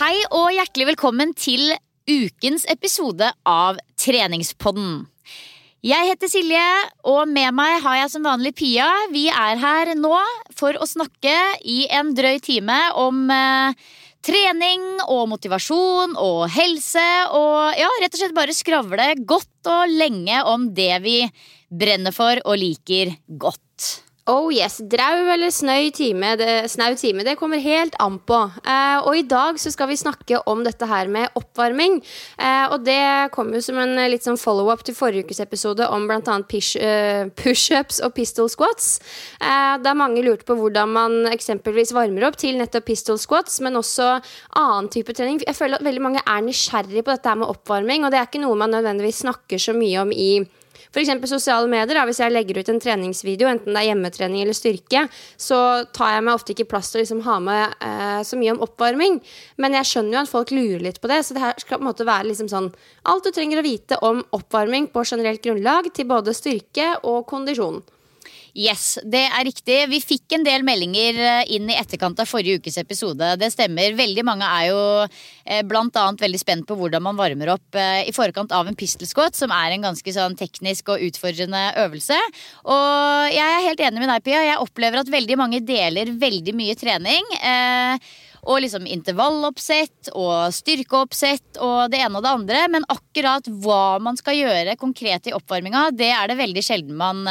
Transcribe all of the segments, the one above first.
Hei og hjertelig velkommen til ukens episode av Treningspodden. Jeg heter Silje, og med meg har jeg som vanlig Pia. Vi er her nå for å snakke i en drøy time om eh, trening og motivasjon og helse. Og ja, rett og slett bare skravle godt og lenge om det vi brenner for og liker godt. Oh yes, Drau eller snøy time, det, snau time, det kommer helt an på. Eh, og i dag så skal vi snakke om dette her med oppvarming. Eh, og det kom jo som en eh, litt sånn follow-up til forrige ukes episode om bl.a. Uh, pushups og pistol squats. Eh, da mange lurte på hvordan man eksempelvis varmer opp til nettopp pistol squats, men også annen type trening. Jeg føler at veldig mange er nysgjerrig på dette her med oppvarming, og det er ikke noe man nødvendigvis snakker så mye om i F.eks. sosiale medier. Da, hvis jeg legger ut en treningsvideo, enten det er hjemmetrening eller styrke, så tar jeg meg ofte ikke plass til å liksom ha med eh, så mye om oppvarming. Men jeg skjønner jo at folk lurer litt på det, så det her skal på en måte være liksom sånn alt du trenger å vite om oppvarming på generelt grunnlag til både styrke og kondisjon. Yes, det er riktig. Vi fikk en del meldinger eh, inn i etterkant av forrige ukes episode. Det stemmer. Veldig mange er jo eh, blant annet veldig spent på hvordan man varmer opp eh, i forkant av en pistol som er en ganske sånn teknisk og utfordrende øvelse. Og jeg er helt enig med deg, Pia. Jeg opplever at veldig mange deler veldig mye trening. Eh, og liksom intervalloppsett og styrkeoppsett og det ene og det andre. Men akkurat hva man skal gjøre konkret i oppvarminga, det er det veldig sjelden man,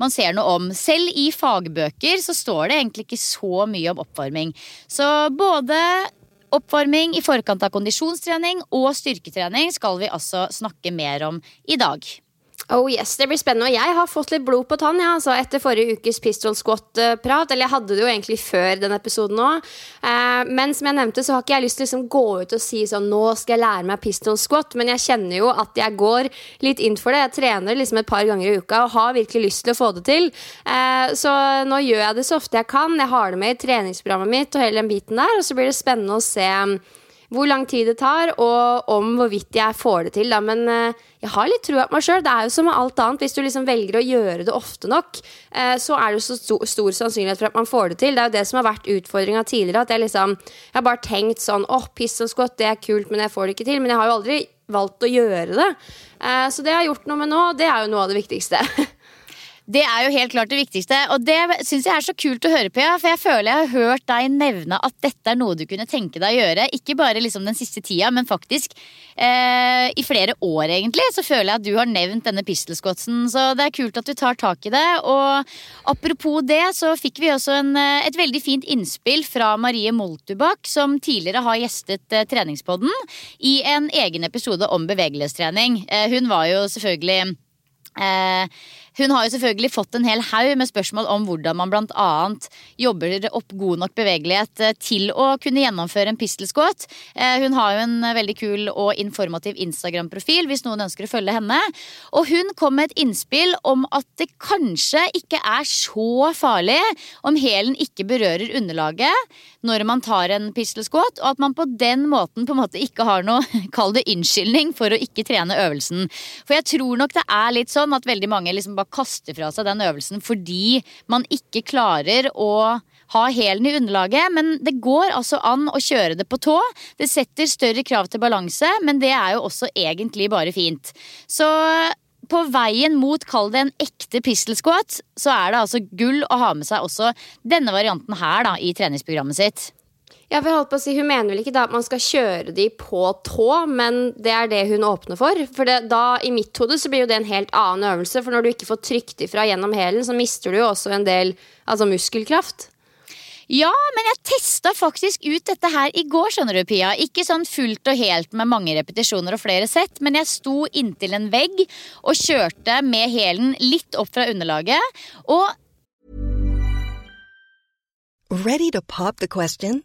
man ser noe om. Selv i fagbøker så står det egentlig ikke så mye om oppvarming. Så både oppvarming i forkant av kondisjonstrening og styrketrening skal vi altså snakke mer om i dag. Oh yes, Det blir spennende. Og jeg har fått litt blod på tann ja, altså etter forrige ukes pistol squat-prat. Eller jeg hadde det jo egentlig før den episoden òg. Eh, men som jeg nevnte, så har ikke jeg lyst til å liksom gå ut og si sånn Nå skal jeg lære meg pistol squat. Men jeg kjenner jo at jeg går litt inn for det. Jeg trener liksom et par ganger i uka og har virkelig lyst til å få det til. Eh, så nå gjør jeg det så ofte jeg kan. Jeg har det med i treningsprogrammet mitt og hele den biten der. Og så blir det spennende å se hvor lang tid det tar, og om hvorvidt jeg får det til. Da. Men eh, jeg har litt trua på meg sjøl. Det er jo som med alt annet. Hvis du liksom velger å gjøre det ofte nok, eh, så er det jo så stor, sannsynlighet for at man får det til. Det er jo det som har vært utfordringa tidligere. At jeg liksom Jeg har bare tenkt sånn åh, oh, piss og skott, det er kult, men jeg får det ikke til. Men jeg har jo aldri valgt å gjøre det. Eh, så det jeg har gjort noe med nå, det er jo noe av det viktigste. Det er jo helt klart det viktigste, og det syns jeg er så kult å høre på. For jeg føler jeg har hørt deg nevne at dette er noe du kunne tenke deg å gjøre. Ikke bare liksom den siste tida, men faktisk eh, i flere år, egentlig. Så føler jeg at du har nevnt denne pistolscotsen, så det er kult at du tar tak i det. Og apropos det, så fikk vi også en, eh, et veldig fint innspill fra Marie Moltubakk, som tidligere har gjestet eh, Treningspodden i en egen episode om bevegelighetstrening. Eh, hun var jo selvfølgelig eh, hun har jo selvfølgelig fått en hel haug med spørsmål om hvordan man bl.a. jobber opp god nok bevegelighet eh, til å kunne gjennomføre en pistol. Eh, hun har jo en veldig kul og informativ Instagram-profil hvis noen ønsker å følge henne. Og hun kom med et innspill om at det kanskje ikke er så farlig om hælen ikke berører underlaget når man tar en pistol og at man på den måten på en måte ikke har noe, kall det unnskyldning, for å ikke trene øvelsen. For jeg tror nok det er litt sånn at veldig mange liksom bare kaster fra seg den øvelsen fordi man ikke klarer å ha hælen i underlaget, men det går altså an å kjøre det på tå. Det setter større krav til balanse, men det er jo også egentlig bare fint. Så på veien mot, kall det en ekte pistol squat, så er det altså gull å ha med seg også denne varianten her da, i treningsprogrammet sitt. Ja, for jeg holdt på å si, Hun mener vel ikke da at man skal kjøre de på tå, men det er det hun åpner for. For det, da, I mitt hode så blir jo det en helt annen øvelse, for når du ikke får trykt ifra gjennom hælen, så mister du jo også en del altså muskelkraft. Ja, men jeg testa faktisk ut dette her i går, skjønner du, Pia. Ikke sånn fullt og helt med mange repetisjoner og flere sett, men jeg sto inntil en vegg og kjørte med hælen litt opp fra underlaget. Og Ready to pop the question?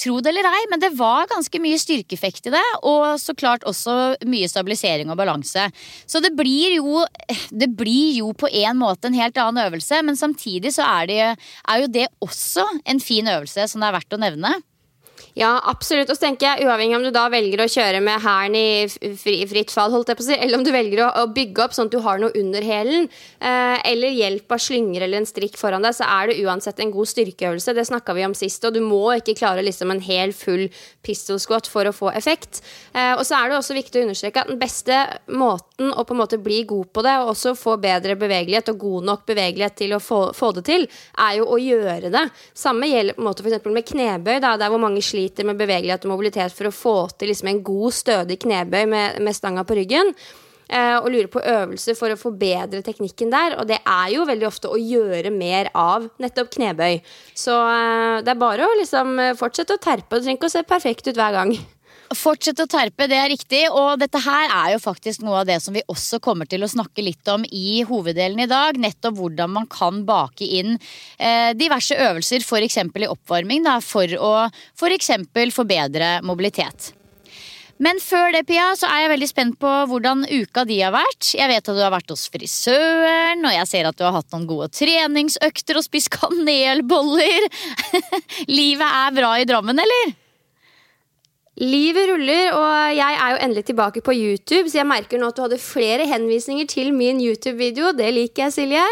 tro det eller ei, men det var ganske mye styrkeeffekt i det. Og så klart også mye stabilisering og balanse. Så det blir jo, det blir jo på en måte en helt annen øvelse, men samtidig så er, det, er jo det også en fin øvelse som det er verdt å nevne. Ja, absolutt. Og så tenker jeg, Uavhengig om du da velger å kjøre med hælen i fri, fritt fall, holdt jeg på å si, eller om du velger å bygge opp sånn at du har noe under hælen, eh, eller hjelp av slynger eller en strikk foran deg, så er det uansett en god styrkeøvelse. Det snakka vi om sist. Og du må ikke klare liksom en hel full pistol squat for å få effekt. Eh, og så er det også viktig å understreke at den beste måten å på en måte bli god på det, og også få bedre bevegelighet og god nok bevegelighet til å få, få det til, er jo å gjøre det. Samme gjelder på en måte f.eks. med knebøy, da, der hvor mange sliter med bevegelighet og mobilitet for å få til liksom en god, stødig knebøy med, med stanga på ryggen. Eh, og lurer på øvelser for å forbedre teknikken der. Og det er jo veldig ofte å gjøre mer av nettopp knebøy. Så eh, det er bare å liksom fortsette å terpe. Det trenger ikke å se perfekt ut hver gang. Fortsett å terpe, det er riktig. Og dette her er jo faktisk noe av det som vi også kommer til å snakke litt om i hoveddelen i dag. Nettopp hvordan man kan bake inn eh, diverse øvelser, f.eks. i oppvarming, da, for å f.eks. forbedre mobilitet. Men før det, Pia, så er jeg veldig spent på hvordan uka di har vært. Jeg vet at du har vært hos frisøren, og jeg ser at du har hatt noen gode treningsøkter og spist kanelboller. Livet er bra i Drammen, eller? Livet ruller, og jeg er jo endelig tilbake på YouTube, så jeg merker nå at du hadde flere henvisninger til min YouTube-video. Det liker jeg, Silje.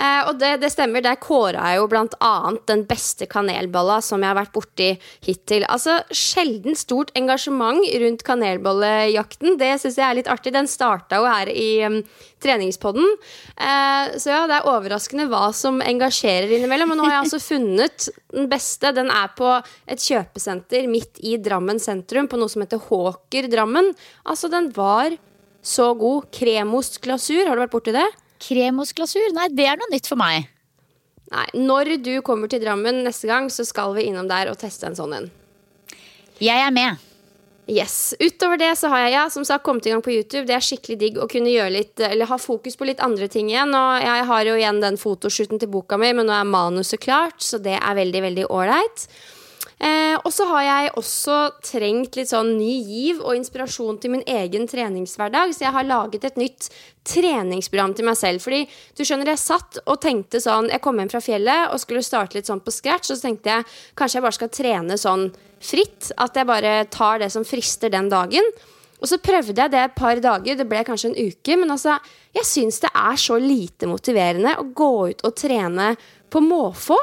Eh, og det, det stemmer, der kåra jeg jo blant annet den beste kanelbolla som jeg har vært borti hittil. Altså, sjelden stort engasjement rundt kanelbollejakten. Det syns jeg er litt artig. Den starta jo her i um, treningspodden. Eh, så ja, det er overraskende hva som engasjerer innimellom. Og nå har jeg altså funnet den beste. Den er på et kjøpesenter midt i Drammen sentrum, på noe som heter Håker Drammen. Altså, den var så god. Kremost glasur, har du vært borti det? Kremost glasur? Nei, det er noe nytt for meg. Nei, Når du kommer til Drammen neste gang, så skal vi innom der og teste en sånn en. Jeg er med. Yes. Utover det så har jeg ja, som sagt kommet i gang på YouTube. Det er skikkelig digg å kunne gjøre litt Eller ha fokus på litt andre ting igjen. Og jeg har jo igjen den fotoshooten til boka mi, men nå er manuset klart, så det er veldig, veldig ålreit. Eh, og så har jeg også trengt litt sånn ny giv og inspirasjon til min egen treningshverdag, så jeg har laget et nytt treningsprogram til meg selv. Fordi du skjønner, jeg satt og tenkte sånn Jeg kom hjem fra fjellet og skulle starte litt sånn på scratch, og så tenkte jeg kanskje jeg bare skal trene sånn fritt. At jeg bare tar det som frister den dagen. Og så prøvde jeg det et par dager, det ble kanskje en uke, men altså, jeg syns det er så lite motiverende å gå ut og trene på måfå.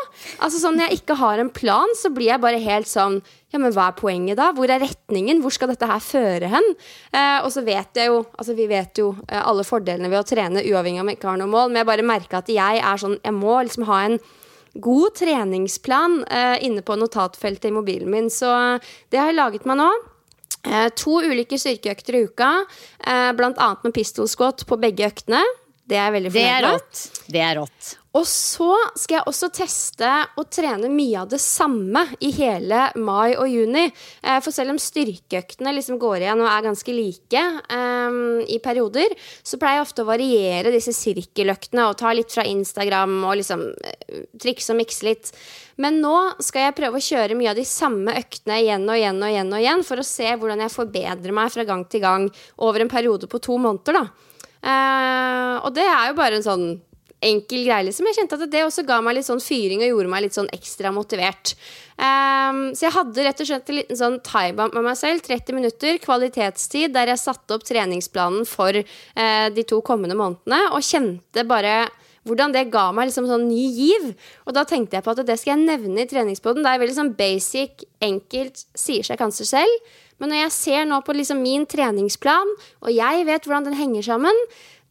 Altså sånn Når jeg ikke har en plan, så blir jeg bare helt sånn Ja, men hva er poenget da? Hvor er retningen? Hvor skal dette her føre hen? Eh, og så vet jeg jo Altså vi vet jo eh, alle fordelene ved å trene uavhengig av om jeg ikke har noe mål, men jeg bare merker at jeg er sånn Jeg må liksom ha en god treningsplan eh, inne på notatfeltet i mobilen min. Så det har jeg laget meg nå. Eh, to ulike styrkeøkter i uka, blant bl.a. med pistol squat på begge øktene. Det er jeg veldig Det fornøyd er med. Det er rått. Og så skal jeg også teste å trene mye av det samme i hele mai og juni. Eh, For selv om styrkeøktene liksom går igjen og er ganske like um, i perioder, så pleier jeg ofte å variere disse sirkeløktene og ta litt fra Instagram og liksom eh, trikse og mikse litt. Men nå skal jeg prøve å kjøre mye av de samme øktene igjen og igjen og igjen, og igjen for å se hvordan jeg forbedrer meg fra gang til gang over en periode på to måneder. da. Uh, og det er jo bare en sånn enkel greie, liksom. Jeg kjente at det også ga meg litt sånn fyring og gjorde meg litt sånn ekstra motivert. Um, så jeg hadde rett og slett en liten sånn time-bump med meg selv. 30 minutter kvalitetstid der jeg satte opp treningsplanen for uh, de to kommende månedene, og kjente bare hvordan det ga meg liksom sånn ny giv. Og da tenkte jeg på at det skal jeg nevne i treningspoden. Det er veldig sånn basic, enkelt, sier seg kanskje selv. Men når jeg ser nå på liksom min treningsplan, og jeg vet hvordan den henger sammen,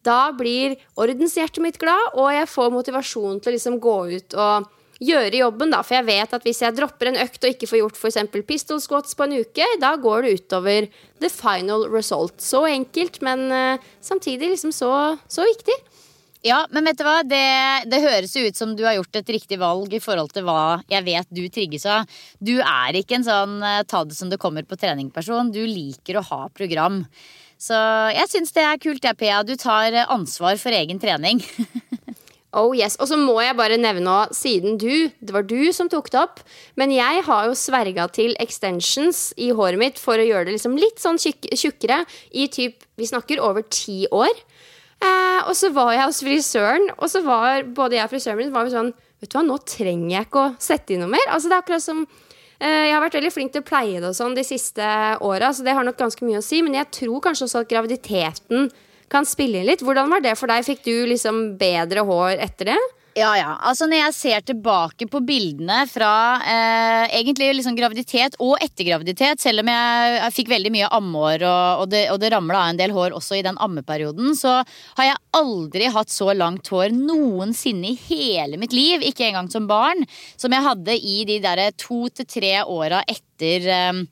da blir ordenshjertet mitt glad, og jeg får motivasjon til å liksom gå ut og gjøre jobben, da. For jeg vet at hvis jeg dropper en økt og ikke får gjort f.eks. pistol squats på en uke, da går det utover the final result. Så enkelt, men uh, samtidig liksom så, så viktig. Ja, men vet du hva? Det, det høres ut som du har gjort et riktig valg i forhold til hva jeg vet du trigges av. Du er ikke en sånn eh, ta det som det kommer på trening-person. Du liker å ha program. Så jeg syns det er kult, jeg, Pia. Du tar eh, ansvar for egen trening. Oh yes, Og så må jeg bare nevne òg, siden du, det var du som tok det opp, men jeg har jo sverga til extensions i håret mitt for å gjøre det liksom litt sånn tjukkere i typ Vi snakker over ti år. Eh, og så var jeg hos frisøren, og så var både jeg og frisøren min var sånn Vet du hva, nå trenger jeg ikke å sette inn noe mer. Altså det er akkurat som eh, Jeg har vært veldig flink til å pleie det og sånn de siste åra, så det har nok ganske mye å si, men jeg tror kanskje også at graviditeten kan spille inn litt. Hvordan var det for deg? Fikk du liksom bedre hår etter det? Ja, ja. Altså Når jeg ser tilbake på bildene fra eh, egentlig liksom graviditet og etter graviditet, selv om jeg, jeg fikk veldig mye ammeår og, og det, og det ramla av en del hår også i den ammeperioden, så har jeg aldri hatt så langt hår noensinne i hele mitt liv, ikke engang som barn, som jeg hadde i de derre to til tre åra etter eh,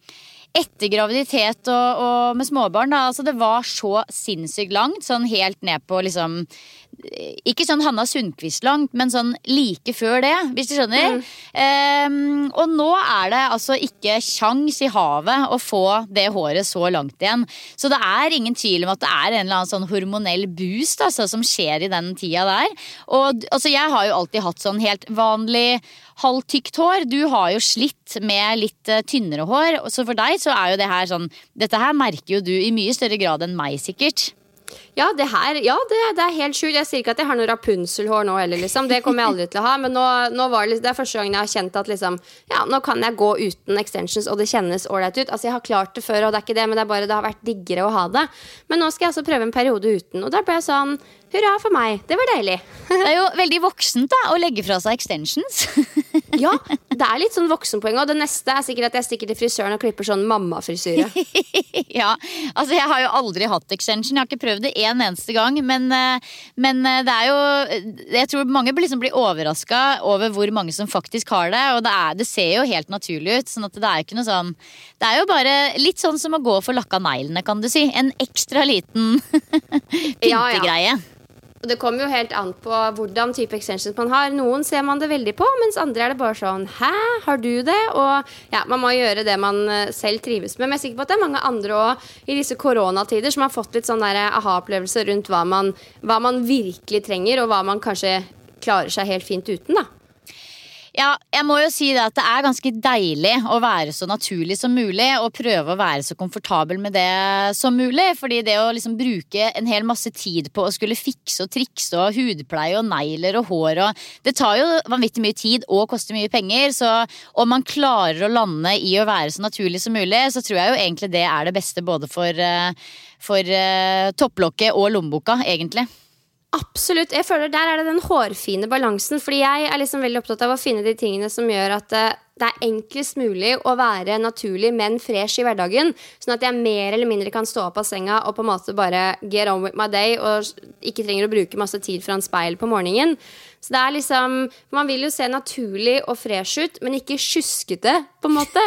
etter graviditet og, og med småbarn, da. Altså, det var så sinnssykt langt. Sånn helt ned på liksom Ikke sånn Hanna Sundquist-langt, men sånn like før det, hvis du skjønner. Ehm, og nå er det altså ikke kjangs i havet å få det håret så langt igjen. Så det er ingen tvil om at det er en eller annen sånn hormonell boost altså, som skjer i den tida der. Og altså, jeg har jo alltid hatt sånn helt vanlig halvtykt hår. Du har jo slitt med litt eh, tynnere hår, så for deg så er jo det her sånn Dette her merker jo du i mye større grad enn meg, sikkert. Ja, det her, ja, det, det er helt sjukt. Jeg sier ikke at jeg har noe Rapunzel-hår nå heller, liksom. Det kommer jeg aldri til å ha. Men nå, nå var det, det er første gangen jeg har kjent at liksom, ja, nå kan jeg gå uten extensions, og det kjennes ålreit ut. Altså, jeg har klart det før, og det er ikke det, men det er bare det har vært diggere å ha det. Men nå skal jeg altså prøve en periode uten, og da ble jeg sånn Hurra for meg. Det var deilig. Det er jo veldig voksent da, å legge fra seg extensions. ja, det er litt sånn voksenpoeng. Og det neste er sikkert at jeg stikker til frisøren og klipper sånn mammafrisyre. ja, altså jeg har jo aldri hatt extension. Jeg har ikke prøvd det en eneste gang. Men, eh, men eh, det er jo Jeg tror mange liksom blir overraska over hvor mange som faktisk har det. Og det, er, det, ser jo helt naturlig ut. Sånn at det er jo ikke noe sånn Det er jo bare litt sånn som å gå for lakka neglene, kan du si. En ekstra liten pyntegreie. Ja, ja. Og det kommer jo helt an på hvordan type extensions man har. Noen ser man det veldig på, mens andre er det bare sånn Hæ, har du det? Og ja, man må gjøre det man eh, selv trives med. Men jeg er sikker på at det er mange andre òg i disse koronatider som har fått litt sånn aha-opplevelse rundt hva man, hva man virkelig trenger, og hva man kanskje klarer seg helt fint uten, da. Ja, jeg må jo si det at det er ganske deilig å være så naturlig som mulig. Og prøve å være så komfortabel med det som mulig. Fordi det å liksom bruke en hel masse tid på å skulle fikse og trikse og hudpleie og negler og hår og Det tar jo vanvittig mye tid og koster mye penger. Så om man klarer å lande i å være så naturlig som mulig, så tror jeg jo egentlig det er det beste både for, eh, for uh, topplokket og lommeboka, egentlig. Absolutt. Jeg føler Der er det den hårfine balansen. Fordi jeg er liksom veldig opptatt av å finne de tingene som gjør at eh, det er enklest mulig å være naturlig, men fresh i hverdagen. Sånn at jeg mer eller mindre kan stå opp av senga og på en måte bare get on with my day og ikke trenger å bruke masse tid foran speil på morgenen. Så det er liksom Man vil jo se naturlig og fresh ut, men ikke sjuskete, på en måte.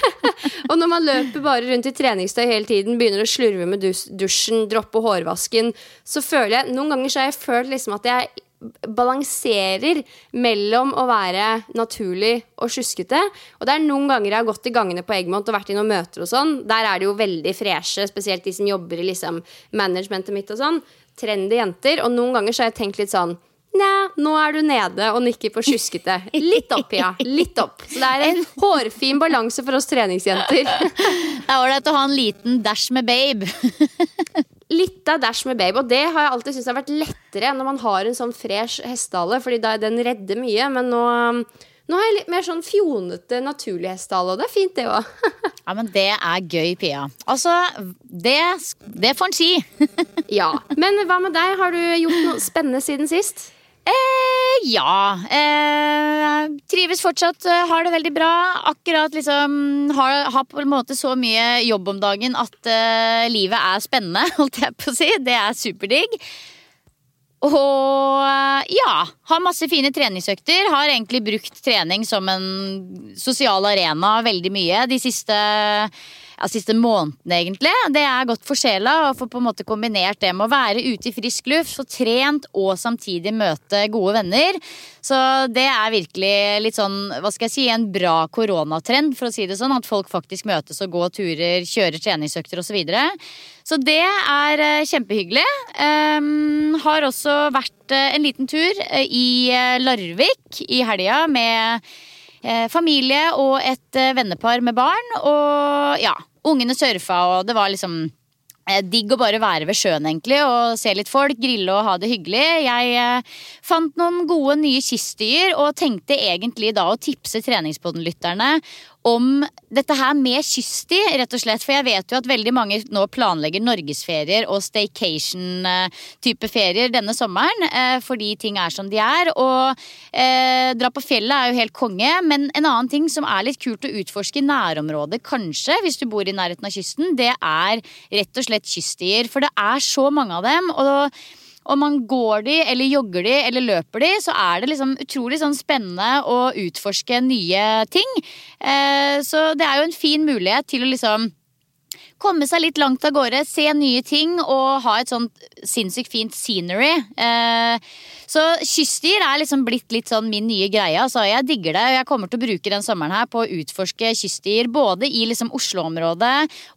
og når man løper bare rundt i treningstøy hele tiden, begynner å slurve med dusjen, droppe hårvasken, så føler jeg Noen ganger så har jeg følt liksom at jeg balanserer mellom å være naturlig og sjuskete. Og det er noen ganger jeg har gått i gangene på Eggmont og vært i noen møter og sånn. Der er det jo veldig freshe, spesielt de som jobber i liksom managementet mitt og sånn. Trendy jenter. Og noen ganger så har jeg tenkt litt sånn Nja, nå er du nede og nikker på sjuskete. Litt opp, ja. Litt opp. Så det er en hårfin balanse for oss treningsjenter. Det er ålreit å ha en liten dash med babe. Litt av dash med babe. Og det har jeg alltid syntes har vært lettere når man har en sånn fresh hestehale, fordi da, den redder mye. Men nå, nå har jeg litt mer sånn fjonete, naturlig hestehale, og det er fint, det òg. ja, men det er gøy, Pia. Altså, det, det får en si. ja. Men hva med deg? Har du gjort noe spennende siden sist? Eh, ja. Eh, trives fortsatt, eh, har det veldig bra. Akkurat liksom har, har, på en måte så mye jobb om dagen at eh, livet er spennende, holdt jeg på å si. Det er superdigg. Og eh, ja, har masse fine treningsøkter. Har egentlig brukt trening som en sosial arena veldig mye de siste ja, siste månedene, egentlig. Det er godt for sjela å få på en måte kombinert det med å være ute i frisk luft, få trent og samtidig møte gode venner. Så det er virkelig litt sånn, hva skal jeg si, en bra koronatrend, for å si det sånn. At folk faktisk møtes og går turer, kjører treningsøkter osv. Så, videre. så det er eh, kjempehyggelig. Um, har også vært uh, en liten tur uh, i Larvik i helga med familie og et vennepar med barn. Og ja, ungene surfa, og det var liksom eh, Digg å bare være ved sjøen egentlig og se litt folk, grille og ha det hyggelig. Jeg eh, fant noen gode nye kystdyr og tenkte egentlig da å tipse treningspodden-lytterne om dette her med kysti, rett og slett. For jeg vet jo at veldig mange nå planlegger norgesferier og staycation-type ferier denne sommeren. Eh, fordi ting er som de er. Og eh, dra på fjellet er jo helt konge. Men en annen ting som er litt kult å utforske i nærområdet, kanskje, hvis du bor i nærheten av kysten, det er rett og slett kyststier. For det er så mange av dem. og om man går de, eller jogger de, eller løper de, så er det liksom utrolig sånn spennende å utforske nye ting. Eh, så det er jo en fin mulighet til å liksom komme seg litt langt av gårde, se nye ting og ha et sånt sinnssykt fint scenery. Eh, så kystdyr er liksom blitt litt sånn min nye greie. Altså, jeg digger det. og Jeg kommer til å bruke den sommeren her på å utforske kystdyr både i liksom Oslo-området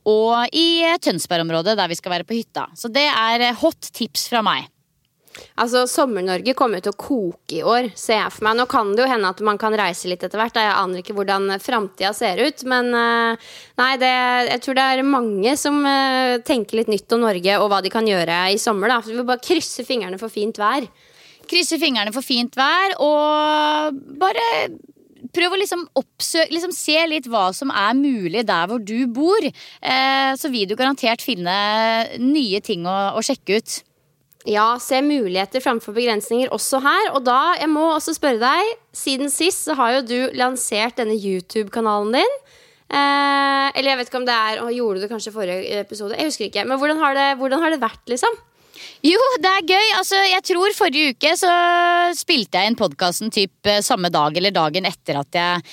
og i Tønsberg-området, der vi skal være på hytta. Så det er hot tips fra meg. Altså, Sommer-Norge kommer til å koke i år, ser jeg for meg. Nå kan det jo hende at man kan reise litt etter hvert. Jeg aner ikke hvordan framtida ser ut. Men eh, nei, det, jeg tror det er mange som eh, tenker litt nytt om Norge og hva de kan gjøre i sommer. da. Vi får bare krysse fingrene for fint vær. Krysse fingrene for fint vær, og bare prøv å liksom oppsøke liksom Se litt hva som er mulig der hvor du bor. Eh, så vil du garantert finne nye ting å, å sjekke ut. Ja, se muligheter framfor begrensninger også her. Og da, jeg må også spørre deg, siden sist så har jo du lansert denne YouTube-kanalen din. Eh, eller jeg vet ikke om det er og Gjorde du det kanskje i forrige episode? Jeg husker ikke. Men hvordan har det, hvordan har det vært, liksom? Jo, det er gøy. Altså, jeg tror Forrige uke så spilte jeg inn podkasten typ samme dag eller dagen etter at jeg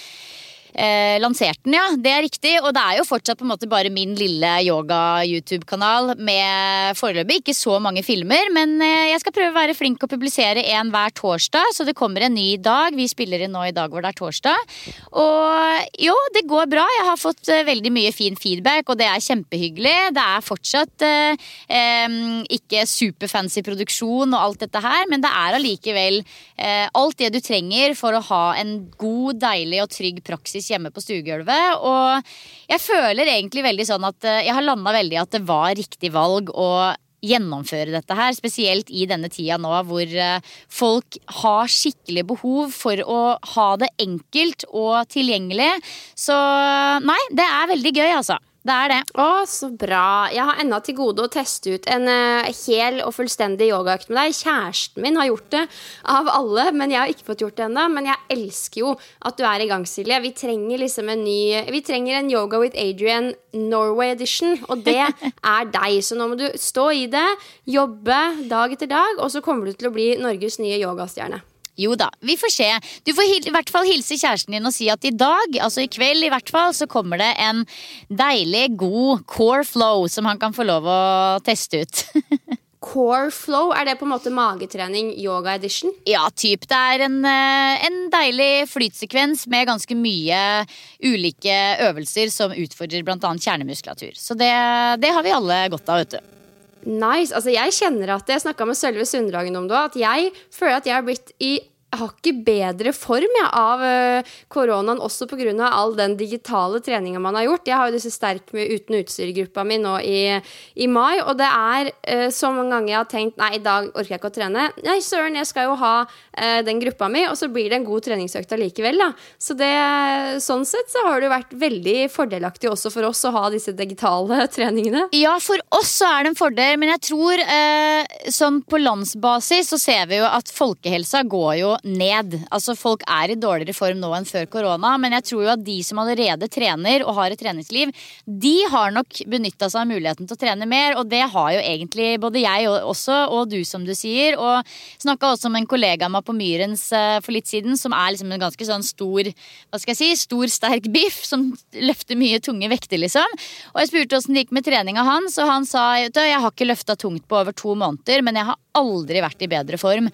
eh, lanserte den, ja. Det er riktig. Og det er jo fortsatt på en måte bare min lille yoga-YouTube-kanal med foreløpig ikke så mange filmer. Men eh, jeg skal prøve å være flink og publisere en hver torsdag, så det kommer en ny dag. Vi spiller inn nå i dag hvor det er torsdag. Og jo, det går bra. Jeg har fått eh, veldig mye fin feedback, og det er kjempehyggelig. Det er fortsatt eh, eh, ikke superfancy produksjon og alt dette her, men det er allikevel eh, alt det du trenger for å ha en god, deilig og trygg praksis hjemme på stuegulvet. Og jeg føler egentlig veldig sånn at eh, jeg har landa veldig i at det var riktig valg å gjennomføre dette her, spesielt i denne tida nå hvor eh, folk har skikkelig behov for å ha det enkelt og tilgjengelig. Så nei, det er veldig gøy, altså. Det er det. Å, så bra. Jeg har ennå til gode å teste ut en uh, hel og fullstendig yogaøkt med deg. Kjæresten min har gjort det av alle, men jeg har ikke fått gjort det ennå. Men jeg elsker jo at du er i gang, Silje. Vi trenger liksom en ny Vi trenger en Yoga with Adrian Norway edition, og det er deg. Så nå må du stå i det, jobbe dag etter dag, og så kommer du til å bli Norges nye yogastjerne. Jo da, vi får se. Du får i hvert fall hilse kjæresten din og si at i dag, altså i kveld i hvert fall, så kommer det en deilig, god core flow som han kan få lov å teste ut. Core flow, er det på en måte magetrening yoga edition? Ja, typ. Det er en, en deilig flytsekvens med ganske mye ulike øvelser som utfordrer bl.a. kjernemuskulatur. Så det, det har vi alle godt av, vet du. Nice. Altså, jeg kjenner at jeg snakka med Sølve Sunddragen om det òg, at jeg føler at jeg har blitt i hakket bedre form ja, av uh, koronaen, også pga. all den digitale treninga man har gjort. Jeg har jo disse Sterk med uten utstyr-gruppa mi nå i, i, mai, og det er uh, så mange ganger jeg har tenkt nei, i dag orker jeg ikke å trene. Nei, søren, jeg skal jo ha uh, den gruppa mi, og så blir det en god treningsøkt allikevel, da. Så det, sånn sett så har det vært veldig fordelaktig også for oss å ha disse digitale treningene. Ja, for oss så er det en fordel, men jeg tror sånn på landsbasis så ser vi jo at folkehelsa går jo ned. Altså Folk er i dårligere form nå enn før korona, men jeg tror jo at de som allerede trener og har et treningsliv, de har nok benytta seg av muligheten til å trene mer, og det har jo egentlig både jeg også, og du, som du sier. Og snakka også med en kollega av meg på Myrens eh, for litt siden, som er liksom en ganske sånn stor, hva skal jeg si, stor, sterk biff, som løfter mye tunge vekter, liksom. Og jeg spurte åssen det gikk med treninga hans, og han sa jeg har ikke løfta tungt på over to måneder, men jeg har aldri vært i bedre form.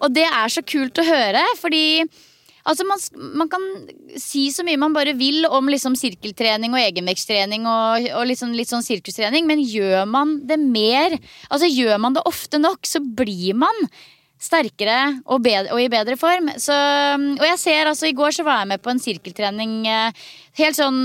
Og det er så kult å høre, fordi Altså man, man, kan si så mye man bare vil om liksom sirkeltrening og egenvektstrening og, og liksom, litt sånn sirkustrening, men gjør man det mer, altså gjør man det ofte nok, så blir man sterkere og, bedre, og, i bedre form. Så, og jeg ser altså I går så var jeg med på en sirkeltrening. Eh, helt sånn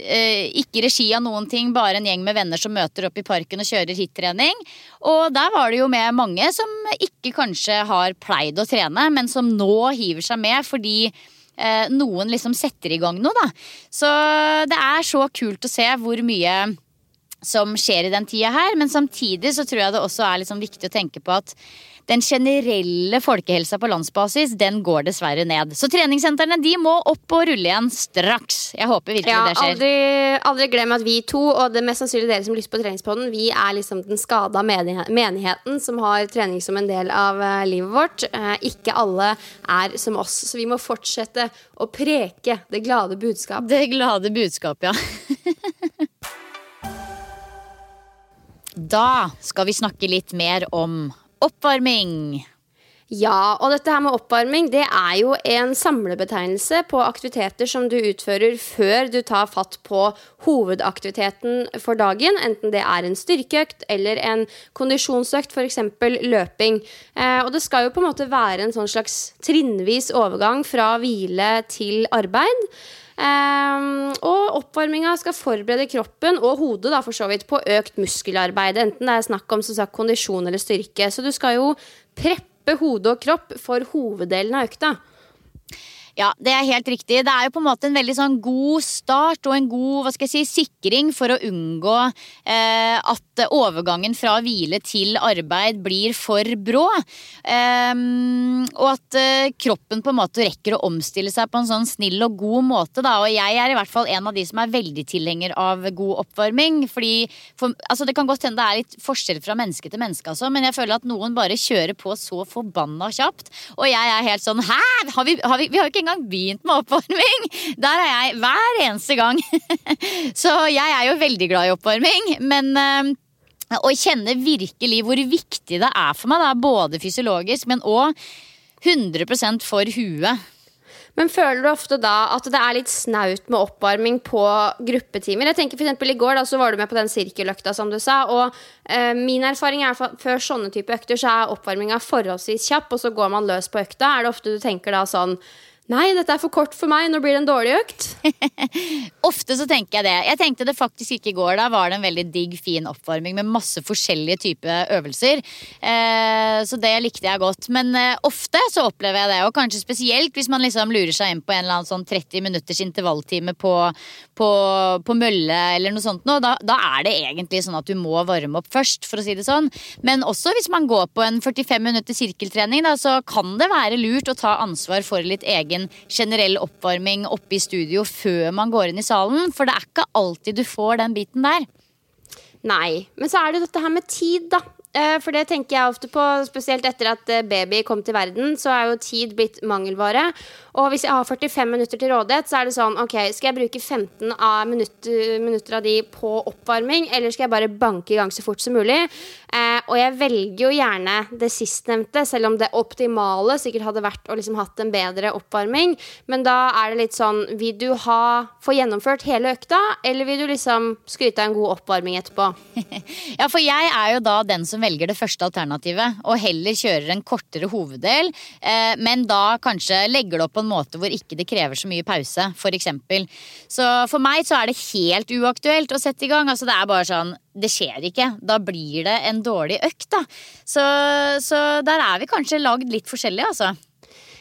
eh, ikke regi av noen ting, bare en gjeng med venner som møter opp i parken og kjører hittrening. Og der var det jo med mange som ikke kanskje har pleid å trene, men som nå hiver seg med fordi eh, noen liksom setter i gang noe, da. Så det er så kult å se hvor mye som skjer i den tida her, men samtidig så tror jeg det også er liksom viktig å tenke på at den generelle folkehelsa på landsbasis den går dessverre ned. Så treningssentrene de må opp og rulle igjen straks. Jeg håper virkelig ja, det skjer. Aldri, aldri glem at vi to, og det mest sannsynlig dere som lytter på treningspodden, vi er liksom den skada menigheten som har trening som en del av uh, livet vårt. Uh, ikke alle er som oss, så vi må fortsette å preke det glade budskap. Det glade budskap, ja. Da skal vi snakke litt mer om oppvarming. Ja, og dette her med oppvarming det er jo en samlebetegnelse på aktiviteter som du utfører før du tar fatt på hovedaktiviteten for dagen, enten det er en styrkeøkt eller en kondisjonsøkt, f.eks. løping. Eh, og det skal jo på en måte være en sånn slags trinnvis overgang fra hvile til arbeid. Um, og oppvarminga skal forberede kroppen og hodet da for så vidt på økt muskelarbeid. Enten det er snakk om sagt, kondisjon eller styrke. Så du skal jo preppe hode og kropp for hoveddelen av økta. Ja, det er helt riktig. Det er jo på en måte en veldig sånn god start og en god hva skal jeg si, sikring for å unngå eh, at overgangen fra hvile til arbeid blir for brå. Eh, og at eh, kroppen på en måte rekker å omstille seg på en sånn snill og god måte. Da. Og jeg er i hvert fall en av de som er veldig tilhenger av god oppvarming. Fordi for, altså Det kan godt hende det er litt forskjell fra menneske til menneske, altså, men jeg føler at noen bare kjører på så forbanna kjapt. Og jeg er helt sånn Hæ! Har vi, har vi, vi har jo ikke engang begynt med oppvarming! Der er jeg hver eneste gang. Så jeg er jo veldig glad i oppvarming, men Å og kjenner virkelig hvor viktig det er for meg, da, både fysiologisk, men òg 100% for huet. Men føler du ofte da at det er litt snaut med oppvarming på gruppetimer? Jeg tenker for eksempel I går da, så var du med på den sirkeløkta, som du sa. Og eh, min erfaring er at før sånne type økter så er oppvarminga forholdsvis kjapp, og så går man løs på økta. Er det ofte du tenker da sånn Nei, dette er for kort for meg. Nå blir det en dårlig økt. Ofte så tenker jeg det. Jeg tenkte det faktisk ikke i går. Da var det en veldig digg, fin oppvarming med masse forskjellige typer øvelser. Eh, så det likte jeg godt. Men eh, ofte så opplever jeg det, og kanskje spesielt hvis man liksom lurer seg inn på en eller annen sånn 30 minutters intervalltime på, på, på mølle eller noe sånt. Da, da, er det egentlig sånn at du må varme opp først, for å si det sånn. Men også hvis man går på en 45 minutter sirkeltrening, da, så kan det være lurt å ta ansvar for litt egen egen generell oppvarming oppe i studio før man går inn i salen. For det er ikke alltid du får den biten der. Nei. Men så er det dette her med tid, da. Eh, for det tenker jeg ofte på, spesielt etter at eh, baby kom til verden, så er jo tid blitt mangelvare. Og hvis jeg har 45 minutter til rådighet, så er det sånn OK, skal jeg bruke 15 av minutter, minutter av de på oppvarming, eller skal jeg bare banke i gang så fort som mulig? Eh, og jeg velger jo gjerne det sistnevnte, selv om det optimale sikkert hadde vært å liksom hatt en bedre oppvarming. Men da er det litt sånn Vil du ha få gjennomført hele økta, eller vil du liksom skryte av en god oppvarming etterpå? ja, for jeg er jo da den som velger det første alternativet, og heller kjører en kortere hoveddel, eh, men da kanskje legger det opp på en måte hvor ikke det krever så mye pause, f.eks. Så for meg så er det helt uaktuelt å sette i gang. Altså det er bare sånn det skjer ikke. Da blir det en dårlig økt, da. Så, så der er vi kanskje lagd litt forskjellig, altså.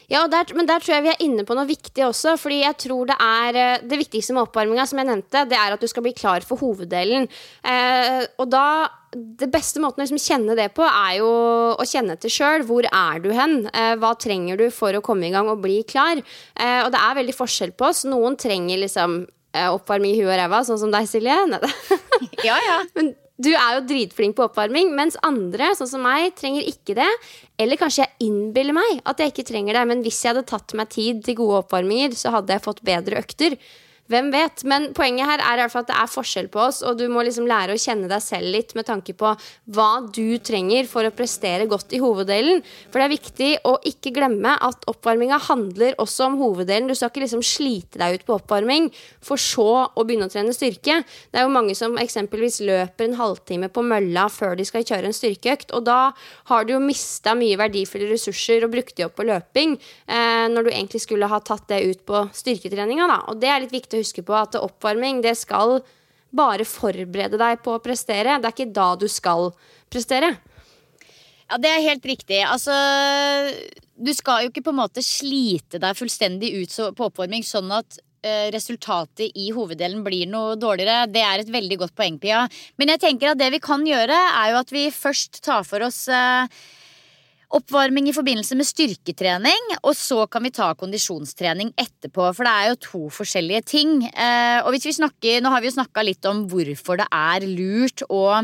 Ja, der, men der tror jeg vi er inne på noe viktig også. Fordi jeg tror det er eh, Det viktigste med oppvarminga, som jeg nevnte, det er at du skal bli klar for hoveddelen. Eh, og da det beste måten å liksom kjenne det på, er jo å kjenne etter sjøl. Hvor er du hen? Eh, hva trenger du for å komme i gang og bli klar? Eh, og det er veldig forskjell på oss. Noen trenger liksom oppvarming i huet og ræva, sånn som deg, Silje. ja, ja. Men du er jo dritflink på oppvarming, mens andre, sånn som meg, trenger ikke det. Eller kanskje jeg innbiller meg at jeg ikke trenger det, men hvis jeg hadde tatt meg tid til gode oppvarminger, så hadde jeg fått bedre økter. Hvem vet? Men poenget her er i hvert fall at det er forskjell på oss, og du må liksom lære å kjenne deg selv litt med tanke på hva du trenger for å prestere godt i hoveddelen. For det er viktig å ikke glemme at oppvarminga handler også om hoveddelen. Du skal ikke liksom slite deg ut på oppvarming for så å begynne å trene styrke. Det er jo mange som eksempelvis løper en halvtime på mølla før de skal kjøre en styrkeøkt, og da har du jo mista mye verdifulle ressurser og brukt de opp på løping, eh, når du egentlig skulle ha tatt det ut på styrketreninga, da. Og det er litt viktig å huske på at oppvarming det skal bare forberede deg på å prestere. Det er ikke da du skal prestere. Ja, det er helt riktig. Altså Du skal jo ikke på en måte slite deg fullstendig ut på oppvarming sånn at eh, resultatet i hoveddelen blir noe dårligere. Det er et veldig godt poeng, Pia. Men jeg tenker at det vi kan gjøre, er jo at vi først tar for oss eh, Oppvarming i forbindelse med styrketrening, og så kan vi ta kondisjonstrening etterpå. For det er jo to forskjellige ting. Eh, og hvis vi snakker, Nå har vi jo snakka litt om hvorfor det er lurt å,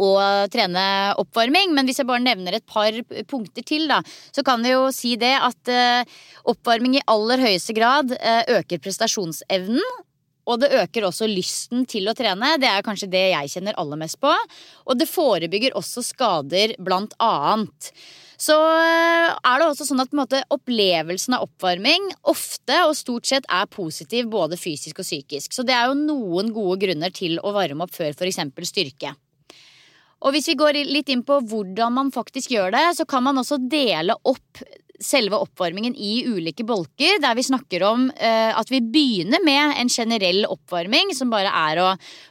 å trene oppvarming, men hvis jeg bare nevner et par punkter til, da, så kan vi jo si det at eh, oppvarming i aller høyeste grad eh, øker prestasjonsevnen. Og det øker også lysten til å trene. Det er kanskje det jeg kjenner aller mest på. Og det forebygger også skader, blant annet. Så eh, er det også sånn at måte, opplevelsen av oppvarming ofte og stort sett er positiv både fysisk og psykisk. Så det er jo noen gode grunner til å varme opp før f.eks. styrke. Og hvis vi går litt inn på hvordan man faktisk gjør det, så kan man også dele opp selve oppvarmingen i ulike bolker, der vi snakker om eh, at vi begynner med en generell oppvarming, som bare er å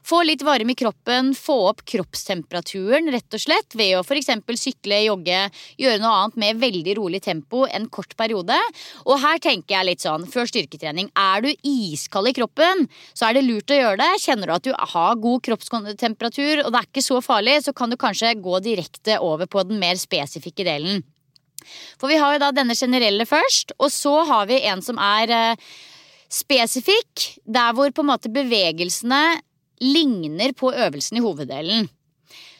få litt varme i kroppen, få opp kroppstemperaturen, rett og slett, ved å f.eks. sykle, jogge, gjøre noe annet med veldig rolig tempo en kort periode. Og her tenker jeg litt sånn, før styrketrening, er du iskald i kroppen, så er det lurt å gjøre det. Kjenner du at du har god kroppstemperatur, og det er ikke så farlig, så kan du kanskje gå direkte over på den mer spesifikke delen. For vi har jo da denne generelle først, og så har vi en som er eh, spesifikk, der hvor på en måte bevegelsene ligner på øvelsen i hoveddelen.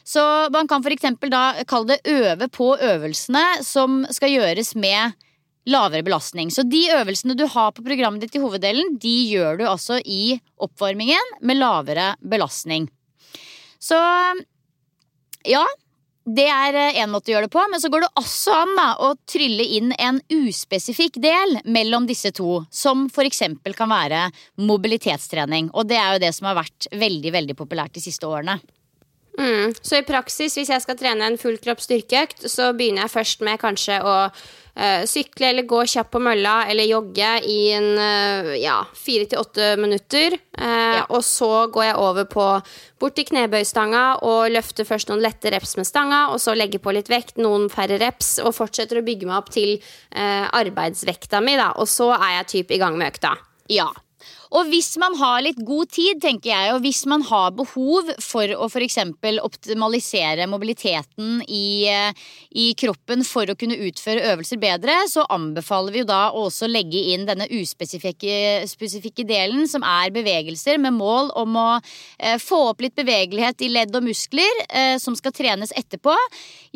Så man kan f.eks. da kalle det øve på øvelsene som skal gjøres med lavere belastning. Så de øvelsene du har på programmet ditt i hoveddelen, de gjør du altså i oppvarmingen med lavere belastning. Så ja, det er én eh, måte å gjøre det på, men så går det også an da, å trylle inn en uspesifikk del mellom disse to, som f.eks. kan være mobilitetstrening. Og det er jo det som har vært veldig, veldig populært de siste årene. Mm. Så i praksis, hvis jeg skal trene en full kropp styrkeøkt, så begynner jeg først med kanskje å sykle eller gå kjapt på mølla eller jogge i en uh, ja, fire til åtte minutter. Uh, ja. Og så går jeg over på bort til knebøystanga og løfter først noen lette reps med stanga, og så legger på litt vekt, noen færre reps, og fortsetter å bygge meg opp til arbeidsvekta mi, da. Og så er jeg typ i gang med økta. Ja, og hvis man har litt god tid, tenker jeg, og hvis man har behov for å f.eks. optimalisere mobiliteten i, i, kroppen for å kunne utføre øvelser bedre, så anbefaler vi jo da å også legge inn denne uspesifikke delen, som er bevegelser med mål om å eh, få opp litt bevegelighet i ledd og muskler eh, som skal trenes etterpå.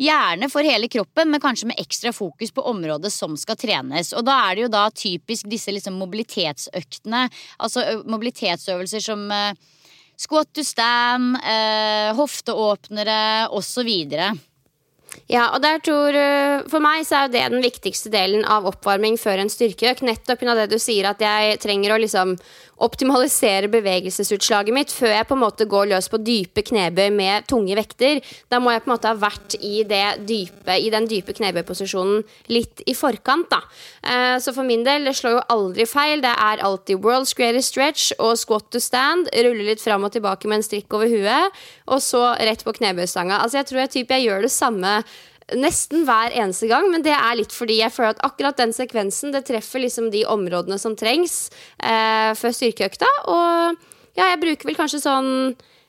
Gjerne for hele kroppen, men kanskje med ekstra fokus på området som skal trenes. Og da er det jo da typisk disse liksom mobilitetsøktene Altså mobilitetsøvelser som squat to stand, hofteåpnere osv. Ja, og der tror For meg så er det den viktigste delen av oppvarming før en styrkeøkt. Nettopp av det du sier at jeg trenger å liksom optimalisere bevegelsesutslaget mitt før jeg på en måte går løs på dype knebøy med tunge vekter. Da må jeg på en måte ha vært i, dype, i den dype knebøyposisjonen litt i forkant. da. Eh, så for min del, det slår jo aldri feil. Det er alltid world's greatest stretch og squat to stand. Rulle litt fram og tilbake med en strikk over huet, og så rett på knebøystanga. Altså, jeg tror jeg, typ, jeg gjør det samme nesten hver eneste gang, men det er litt fordi jeg føler at akkurat den sekvensen det treffer liksom de områdene som trengs eh, før styrkeøkta. Og ja, jeg bruker vel kanskje sånn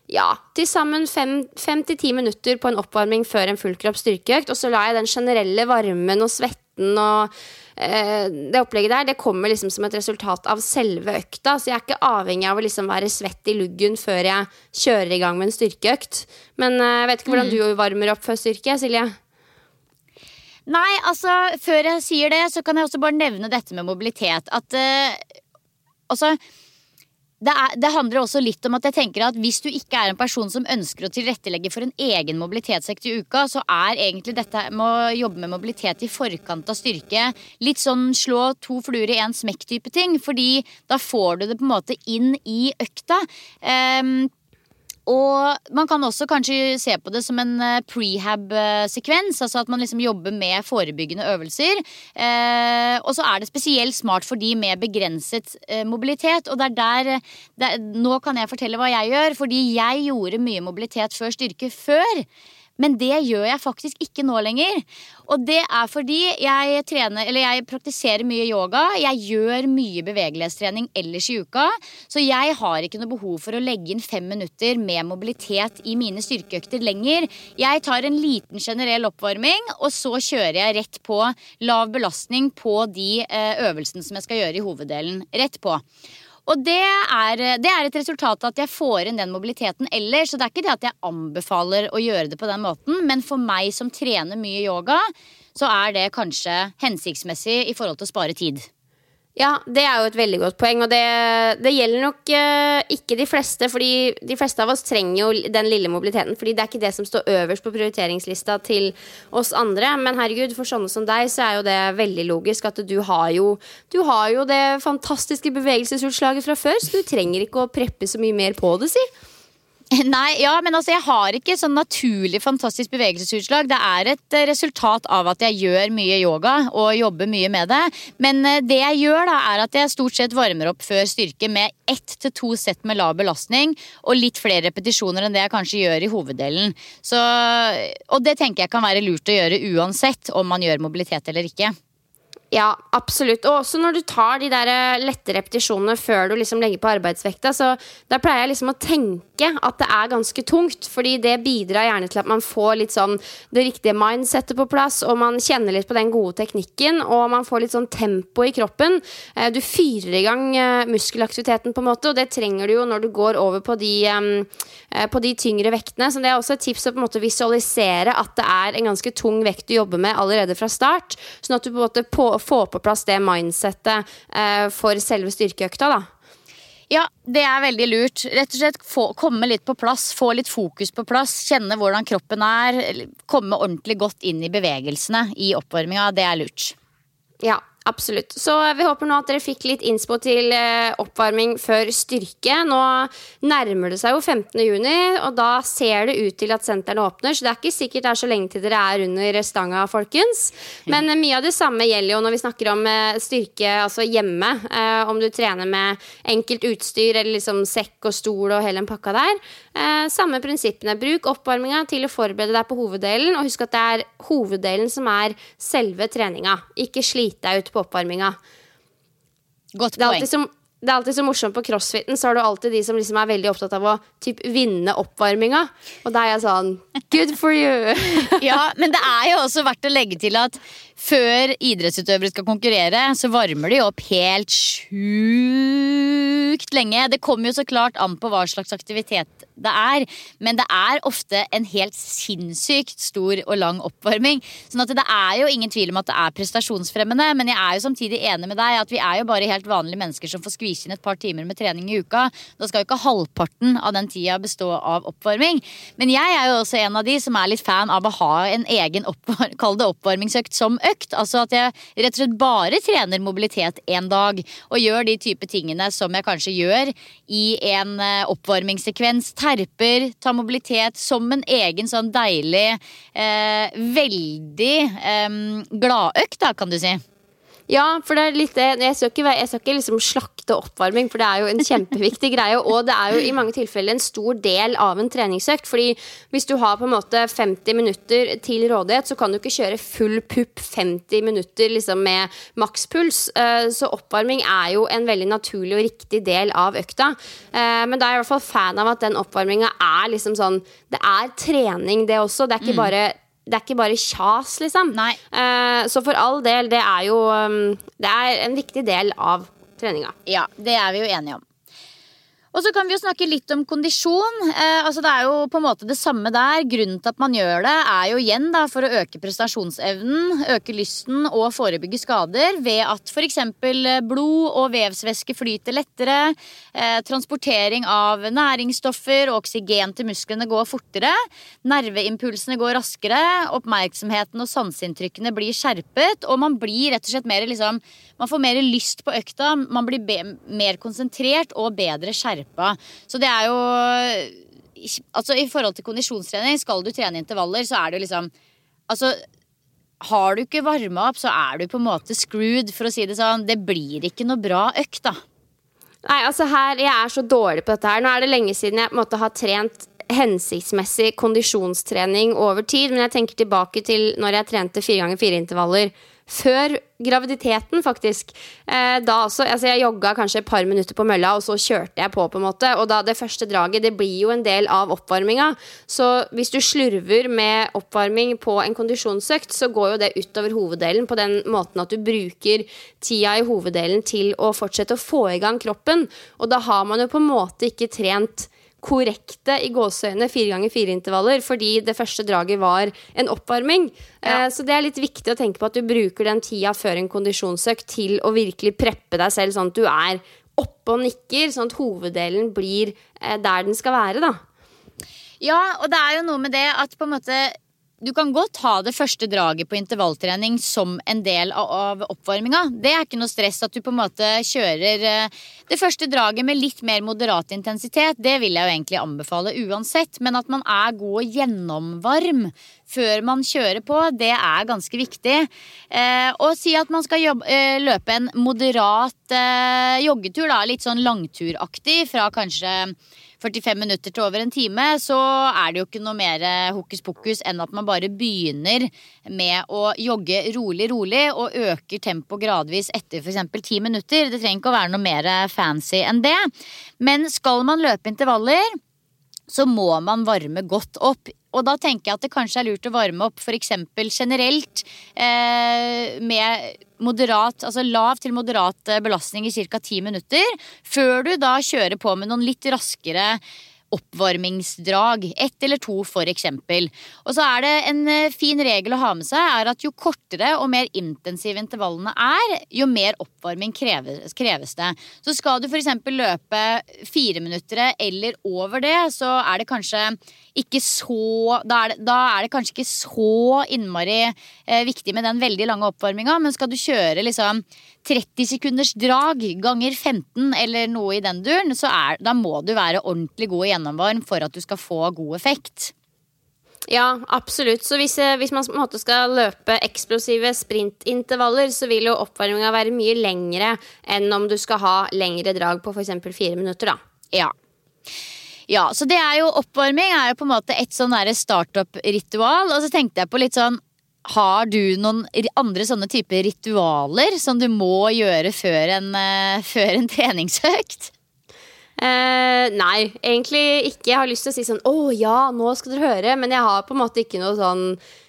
ja, til sammen fem, fem til ti minutter på en oppvarming før en fullkropp styrkeøkt. Og så lar jeg den generelle varmen og svetten og eh, det opplegget der, det kommer liksom som et resultat av selve økta. Så jeg er ikke avhengig av å liksom være svett i luggen før jeg kjører i gang med en styrkeøkt. Men eh, jeg vet ikke hvordan mm. du varmer opp før styrke, Silje? Nei, altså, før jeg sier det, så kan jeg også bare nevne dette med mobilitet. At uh, altså det, er, det, handler også litt om at jeg tenker at hvis du ikke er en person som ønsker å tilrettelegge for en egen mobilitetsøkt i uka, så er egentlig dette med å jobbe med mobilitet i forkant av styrke litt sånn slå to fluer i én smekk-type ting. Fordi da får du det på en måte inn i økta. Um, og man kan også kanskje se på det som en eh, prehab-sekvens. Altså at man liksom jobber med forebyggende øvelser. Eh, og så er det spesielt smart for de med begrenset eh, mobilitet. Og det er der, der Nå kan jeg fortelle hva jeg gjør, fordi jeg gjorde mye mobilitet før styrke før. Men det gjør jeg faktisk ikke nå lenger. Og det er fordi jeg trener, eller jeg praktiserer mye yoga. Jeg gjør mye bevegelighetstrening ellers i uka. Så jeg har ikke noe behov for å legge inn fem minutter med mobilitet i mine styrkeøkter lenger. Jeg tar en liten generell oppvarming, og så kjører jeg rett på lav belastning på de eh, øvelsene som jeg skal gjøre i hoveddelen. Rett på. Og det er, det er, et resultat av at jeg får inn den mobiliteten ellers. Så det er ikke det at jeg anbefaler å gjøre det på den måten, men for meg som trener mye yoga, så er det kanskje hensiktsmessig i forhold til å spare tid. Ja, det er jo et veldig godt poeng, og det, det gjelder nok uh, ikke de fleste. fordi de fleste av oss trenger jo den lille mobiliteten, fordi det er ikke det som står øverst på prioriteringslista til oss andre. Men herregud, for sånne som deg, så er jo det veldig logisk at du har jo, du har jo det fantastiske bevegelsesutslaget fra før, så du trenger ikke å preppe så mye mer på det, si. Nei, ja, men altså jeg har ikke sånn naturlig fantastisk bevegelsesutslag. Det er et eh, resultat av at jeg gjør mye yoga og jobber mye med det. Men eh, det jeg gjør, da, er at jeg stort sett varmer opp før styrke med ett til to sett med lav belastning og litt flere repetisjoner enn det jeg kanskje gjør i hoveddelen. Så, og det tenker jeg kan være lurt å gjøre uansett om man gjør mobilitet eller ikke. Ja, absolutt. Og også når du tar de der eh, lette repetisjonene før du liksom legger på arbeidsvekta, så da pleier jeg liksom å tenke at det er ganske tungt, fordi det bidrar gjerne til at man får litt sånn det riktige mindsettet på plass, og man kjenner litt på den gode teknikken, og man får litt sånn tempo i kroppen. Eh, du fyrer i gang eh, muskelaktiviteten på en måte, og det trenger du jo når du går over på de, på de tyngre vektene. Så det er også et tips å på en måte visualisere at det er en ganske tung vekt du jobber med allerede fra start, sånn at du på en måte på på plass det mindsettet eh, for selve styrkeøkta, da. Ja, det er veldig lurt. Rett og slett få, Komme litt på plass, få litt fokus på plass. Kjenne hvordan kroppen er. Komme ordentlig godt inn i bevegelsene i oppvarminga. Det er lurt. Ja, Absolutt. Så vi håper nå at dere fikk litt innspo til eh, oppvarming før styrke. Nå nærmer det seg jo 15. juni, og da ser det ut til at sentrene åpner. Så det er ikke sikkert det er så lenge til dere er under stanga, folkens. Men eh, mye av det samme gjelder jo når vi snakker om eh, styrke altså hjemme. Om du trener med enkelt utstyr eller liksom sekk og stol og hele den pakka der. Samme prinsippene. Bruk oppvarminga til å forberede deg på hoveddelen, og husk at det er hoveddelen som er selve treninga. Ikke slit deg ut på oppvarminga. Godt poeng. Det er, det er alltid så morsomt på crossfiten, så har du alltid de som liksom er veldig opptatt av å typ, vinne oppvarminga. Og da er jeg sånn Good for you! ja, men det er jo også verdt å legge til at før idrettsutøvere skal konkurrere, så varmer de opp helt sjukt lenge. Det kommer jo så klart an på hva slags aktivitet det er, men det er ofte en helt sinnssykt stor og lang oppvarming. Sånn at det er jo ingen tvil om at det er prestasjonsfremmende, men jeg er jo samtidig enig med deg at vi er jo bare helt vanlige mennesker som får skvise inn et par timer med trening i uka. Da skal jo ikke halvparten av den tida bestå av oppvarming. Men jeg er jo også en av de som er litt fan av å ha en egen oppvar kall det oppvarmingsøkt som økt. Altså at jeg rett og slett bare trener mobilitet én dag, og gjør de type tingene som jeg kanskje gjør i en eh, oppvarmingssekvens. Terper, tar mobilitet som en egen sånn deilig, eh, veldig eh, gladøkt, da, kan du si. Ja, for det er litt. Jeg skal ikke, jeg skal ikke liksom slakte oppvarming, for det er jo en kjempeviktig greie. Og det er jo i mange tilfeller en stor del av en treningsøkt. Fordi hvis du har på en måte 50 minutter til rådighet, så kan du ikke kjøre full pupp 50 minutter liksom med makspuls. Eh, så oppvarming er jo en veldig naturlig og riktig del av økta. Eh, men da er jeg i hvert fall fan av at den oppvarminga er liksom sånn Det er trening, det også. Det er ikke mm. bare det er ikke bare kjas, liksom. Uh, så for all del, det er jo um, Det er en viktig del av treninga. Ja, det er vi jo enige om. Og så kan vi jo snakke litt om kondisjon. Eh, altså Det er jo på en måte det samme der. Grunnen til at man gjør det, er jo igjen da for å øke prestasjonsevnen, øke lysten og forebygge skader ved at f.eks. blod og vevsvæske flyter lettere. Eh, transportering av næringsstoffer og oksygen til musklene går fortere. Nerveimpulsene går raskere. Oppmerksomheten og sanseinntrykkene blir skjerpet. Og man blir rett og slett mer liksom Man får mer lyst på økta. Man blir mer konsentrert og bedre skjerpa. Så det er jo Altså I forhold til kondisjonstrening, skal du trene intervaller, så er det jo liksom Altså har du ikke varma opp, så er du på en måte screwed, for å si det sånn. Det blir ikke noe bra økt, da. Nei, altså her, Jeg er så dårlig på dette her. Nå er det lenge siden jeg på en måte har trent hensiktsmessig kondisjonstrening over tid, men jeg tenker tilbake til når jeg trente fire ganger fire intervaller før graviditeten, faktisk. Eh, da også, altså Jeg jogga kanskje et par minutter på mølla, og så kjørte jeg på. på en måte Og da det første draget det blir jo en del av oppvarminga. Så hvis du slurver med oppvarming på en kondisjonsøkt, så går jo det utover hoveddelen på den måten at du bruker tida i hoveddelen til å fortsette å få i gang kroppen. Og da har man jo på en måte ikke trent korrekte i gåseøyne fire ganger fire intervaller, fordi det første draget var en oppvarming. Ja. Eh, så det er litt viktig å tenke på at du bruker den tida før en kondisjonsøkt til å virkelig preppe deg selv, sånn at du er oppe og nikker, sånn at hoveddelen blir eh, der den skal være, da. Ja, og det er jo noe med det at på en måte du kan godt ha det første draget på intervalltrening som en del av, oppvarminga. Det er ikke noe stress at du på en måte kjører eh, det første draget med litt mer moderat intensitet. Det vil jeg jo egentlig anbefale uansett. Men at man er god og gjennomvarm før man kjører på, det er ganske viktig. Eh, og si at man skal jobbe, eh, løpe en moderat joggetur, da, litt sånn langturaktig fra kanskje 45 minutter til over en time, så er det jo ikke noe mer hokus pokus enn at man bare begynner med å jogge rolig, rolig og øker tempoet gradvis etter f.eks. 10 minutter. Det trenger ikke å være noe mer fancy enn det. Men skal man løpe intervaller, så må man varme godt opp. Og da tenker jeg at det kanskje er lurt å varme opp f.eks. generelt eh, med moderat, altså lav til moderat eh, belastning i ca. ti minutter. Før du da kjører på med noen litt raskere oppvarmingsdrag. Ett eller to, for eksempel. Og så er det en eh, fin regel å ha med seg, er at jo kortere og mer intensive intervallene er, jo mer oppvarming kreves, kreves det. Så skal du f.eks. løpe fire minutter eller over det, så er det kanskje ikke så Da er det, da er det kanskje ikke så innmari eh, viktig med den veldig lange oppvarminga, men skal du kjøre liksom 30 sekunders drag ganger 15 eller noe i den duren, så er, da må du være ordentlig god og gjennomvarm for at du skal få god effekt. Ja, absolutt. Så hvis, eh, hvis man skal løpe eksplosive sprintintervaller, så vil jo oppvarminga være mye lengre enn om du skal ha lengre drag på f.eks. fire minutter, da. Ja. Ja, så det er jo Oppvarming er jo på en måte et sånn startup-ritual. Og så tenkte jeg på litt sånn Har du noen andre sånne typer ritualer som du må gjøre før en, eh, før en treningsøkt? Eh, nei, egentlig ikke. Jeg har lyst til å si sånn Å ja, nå skal dere høre. Men jeg har på en måte ikke noe sånn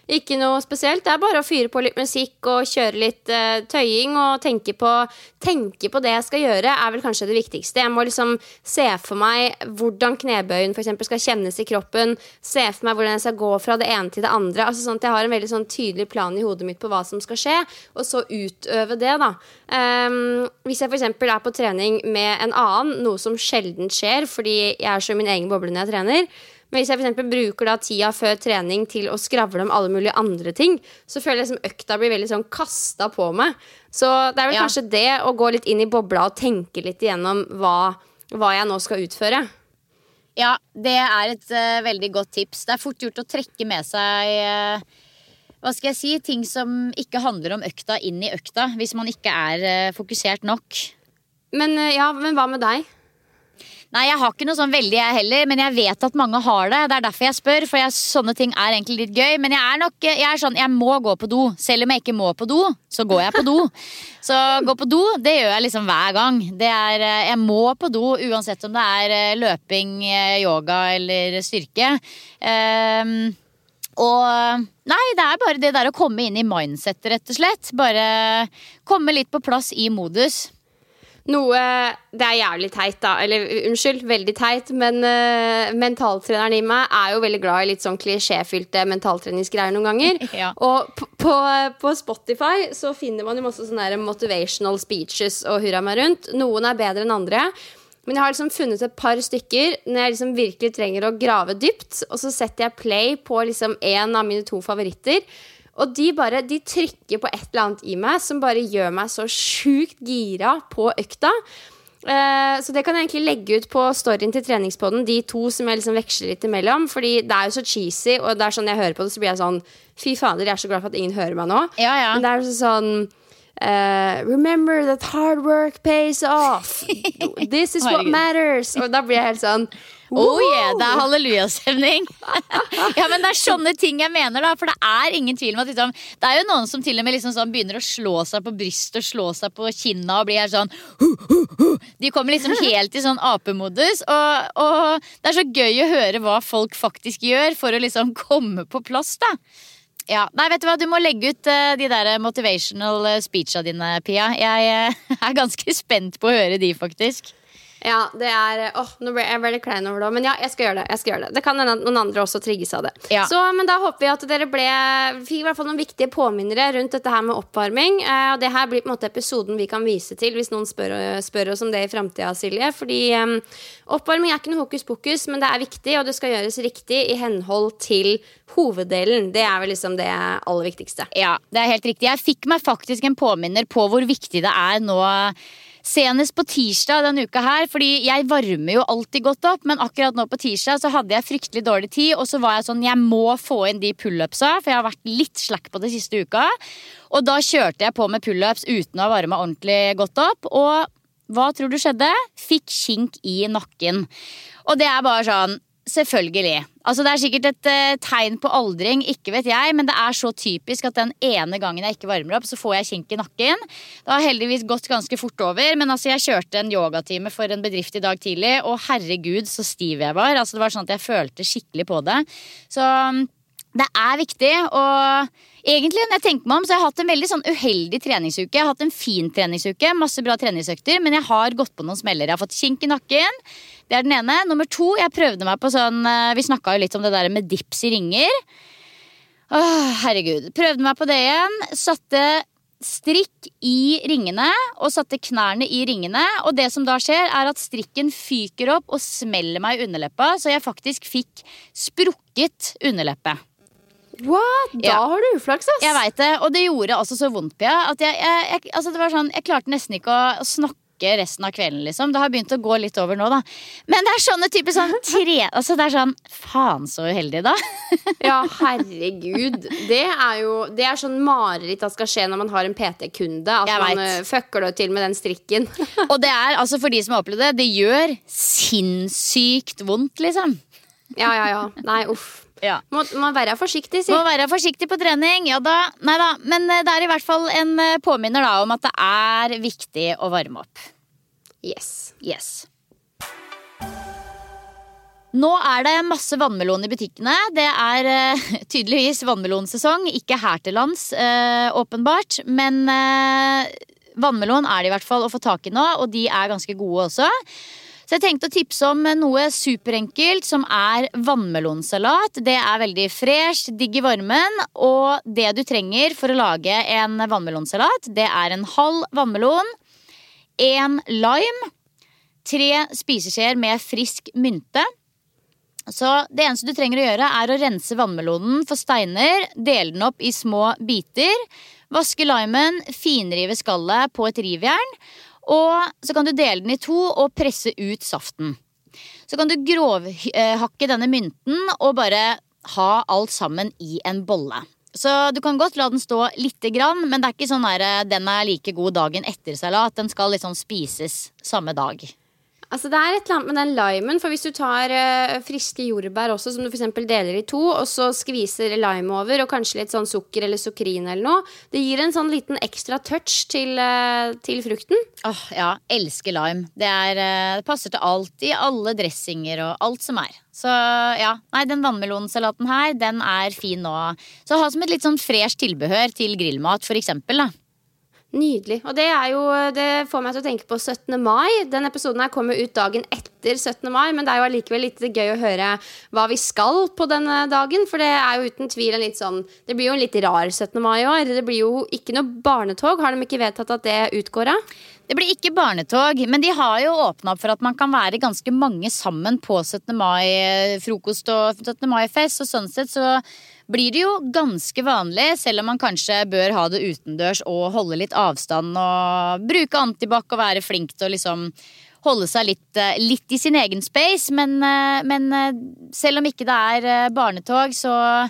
Ikke noe spesielt. Det er bare å fyre på litt musikk og kjøre litt uh, tøying og tenke på, tenke på det jeg skal gjøre, er vel kanskje det viktigste. Jeg må liksom se for meg hvordan knebøyen for eksempel, skal kjennes i kroppen. Se for meg hvordan jeg skal gå fra det ene til det andre. Altså sånn at Jeg har en veldig sånn tydelig plan i hodet mitt på hva som skal skje, og så utøve det. da Um, Hvis jeg f.eks. er på trening med en annen, noe som sjelden skjer fordi jeg er så i min egen boble når jeg trener, men hvis jeg eksempel bruker da tida før trening til å skravle om alle mulige andre ting, så føler jeg liksom økta blir veldig sånn kasta på meg. Så det er vel Ja. kanskje det å gå litt inn i bobla og tenke litt igjennom hva, hva jeg nå skal utføre. Ja, det er et uh, veldig godt tips. Det er fort gjort å trekke med seg uh, hva skal jeg si, ting som ikke handler om økta, inn i økta. Hvis man ikke er uh, fokusert nok. Men ja, men hva med deg? Nei, jeg har ikke noe sånn veldig jeg heller, men jeg vet at mange har det. Det er derfor jeg spør, for jeg, sånne ting er egentlig litt gøy. Men jeg er nok jeg er sånn, jeg må gå på do. Selv om jeg ikke må på do, så går jeg på do. Så gå på do, det gjør jeg liksom hver gang. Det er, eh, jeg må på do uansett om det er eh, løping, eh, yoga eller styrke. Um, og nei, det er bare det der å komme inn i mindsettet, rett og slett. Bare komme litt på plass i modus. Noe Det er jævlig teit, da. Eller unnskyld, veldig teit. Men uh, mentaltreneren i meg er jo veldig glad i litt sånn klisjéfylte mentaltreningsgreier noen ganger. Ja. Og på, på, Spotify så finner man jo masse sånne motivational speeches og hurra meg rundt. Noen er bedre enn andre. Men jeg har liksom funnet et par stykker når jeg liksom virkelig trenger å grave dypt. Og så setter jeg play på liksom en av mine to favoritter. Og de bare, de trykker på et eller annet i meg som bare gjør meg så sjukt gira på økta. Eh, så det kan jeg egentlig legge ut på storyen til treningspodden, de to som jeg liksom veksler litt imellom. Fordi det er jo så cheesy, og det er sånn jeg hører på det, så blir jeg sånn Fy fader, jeg er så glad for at ingen hører meg nå. Ja, ja. Men det er sånn Uh, Remember that hard work pays off. This is what matters. Og da blir jeg helt sånn Oh yeah, det er hallelujastemning. ja, men det er sånne ting jeg mener, da. For det er ingen tvil om at liksom, Det er jo noen som til og med liksom sånn begynner å slå seg på brystet og slå seg på kinna og blir helt sånn. De kommer liksom helt i sånn apemodus. Og, og det er så gøy å høre hva folk faktisk gjør for å liksom komme på plass, da. Ja, nei, vet Du hva, du må legge ut eh, de der motivational eh, speecha dine, Pia. Jeg eh, er ganske spent på å høre de, faktisk. Ja, det er Åh, nå ble jeg veldig klein over det. Men ja, jeg skal gjøre det. jeg skal gjøre Det Det kan hende at noen andre også trigges av det. Ja. Så, men da håper vi at dere ble fikk i hvert fall noen viktige påminnere rundt dette her med oppvarming. Eh, og det her blir på en måte episoden vi kan vise til hvis noen spør, spør oss om det i framtida, Silje. Fordi eh, oppvarming er ikke noe hokus pokus, men det er viktig, og det skal gjøres riktig i henhold til hoveddelen. Det er vel liksom det aller viktigste. Ja, det er helt riktig. Jeg fikk meg faktisk en påminner på hvor viktig det er nå. Senest på tirsdag denne uka her, fordi jeg varmer jo alltid godt opp, men akkurat nå på tirsdag så hadde jeg fryktelig dårlig tid, og så var jeg sånn, jeg må få inn de pullupsa, for jeg har vært litt slack på det siste uka. Og da kjørte jeg på med pullups uten å ha varma ordentlig godt opp, og hva tror du skjedde? Fikk kink i nakken. Og det er bare sånn Selvfølgelig. Altså Det er sikkert et uh, tegn på aldring, ikke vet jeg, men det er så typisk at den ene gangen jeg ikke varmer opp, så får jeg kink i nakken. Det har heldigvis gått ganske fort over, men altså jeg kjørte en yogatime for en bedrift i dag tidlig, og herregud så stiv jeg var. Altså Det var sånn at jeg følte skikkelig på det. Så mm, det er viktig, og egentlig når jeg tenker meg om, så har jeg hatt en veldig sånn uheldig treningsuke. Jeg har hatt en fin treningsuke, masse bra treningsøkter, men jeg har gått på noen smeller. Jeg har fått kink i nakken. Det er den ene. Nummer to, jeg prøvde meg på sånn eh, Vi snakka jo litt om det der med dips i ringer. Åh, herregud. Prøvde meg på det igjen. Satte strikk i ringene og satte knærne i ringene. Og det som da skjer, er at strikken fyker opp og smeller meg i underleppa, så jeg faktisk fikk sprukket underleppe. What? Da Ja. har du uflaks, ass. Jeg vet det, og det gjorde altså så vondt Pia. at jeg, jeg, jeg, altså det var sånn, jeg klarte nesten ikke å snakke resten av kvelden. liksom Det har begynt å gå litt over nå, da. Men det er sånne type sånn tre Altså det er sånn Faen, så uheldig, da. Ja, herregud. Det er jo Det er sånn mareritt at skal skje når man har en PT-kunde. At Jeg man vet. eh, fucker det til med den strikken. Og det er altså for de som har opplevd det, det gjør sinnssykt vondt, liksom. Ja, ja, ja. Nei, uff. Ja. Må, må være forsiktig, si. Må være forsiktig på trening. Ja da. Nei da. Men eh, det er i hvert fall en eh, påminner da om at det er viktig å varme opp. Yes. Yes. Nå er det masse vannmelon i butikkene. Det er uh, tydeligvis vannmelonsesong. Ikke her til lands, uh, åpenbart. Men uh, vannmelon er det i hvert fall å få tak i nå, og de er ganske gode også. Så jeg tenkte å tipse om noe superenkelt, som er vannmelonsalat. Det er veldig fresh, digg i varmen, og det du trenger for å lage en vannmelonsalat, det er en halv vannmelon, en lime, tre spiseskjeer med frisk mynte. Så det eneste du trenger å gjøre, er å rense vannmelonen for steiner, dele den opp i små biter, vaske limen, finrive skallet på et rivjern, og så kan du dele den i to og presse ut saften. Så kan du grovhakke denne mynten og bare ha alt sammen i en bolle. Så du kan godt la den stå lite grann, men det er ikke sånn der, den er like god dagen etter salat. Den skal liksom spises samme dag. Altså Det er et eller annet med den limen. For hvis du tar uh, friske jordbær også, som du f.eks. deler i to, og så skviser lime over, og kanskje litt sånn sukker eller sukrin eller noe, det gir en sånn liten ekstra touch til, uh, til frukten. Åh, ja, elsker lime. Det, er, uh, det passer til alt. I alle dressinger og alt som er. Så ja, nei, den vannmelonsalaten her, den er fin nå. Så ha som et litt sånn fresh tilbehør til grillmat, for eksempel, da. Nydelig. Og det, er jo, det får meg til å tenke på 17. mai. Den episoden her kommer ut dagen etter 17. mai, men det er jo allikevel litt gøy å høre hva vi skal på denne dagen. For det er jo uten tvil en litt sånn Det blir jo en litt rar 17. mai i år. Det blir jo ikke noe barnetog. Har de ikke vedtatt at det utgår av? Det blir ikke barnetog, men de har jo åpna opp for at man kan være ganske mange sammen på 17. mai-frokost og 17. mai-fest. Og sånn sett så blir det jo ganske vanlig, selv om man kanskje bør ha det utendørs og holde litt avstand og bruke antibac og være flink til å liksom holde seg litt, eh, litt i sin egen space. Men, eh, men eh, selv om ikke det er barnetog, så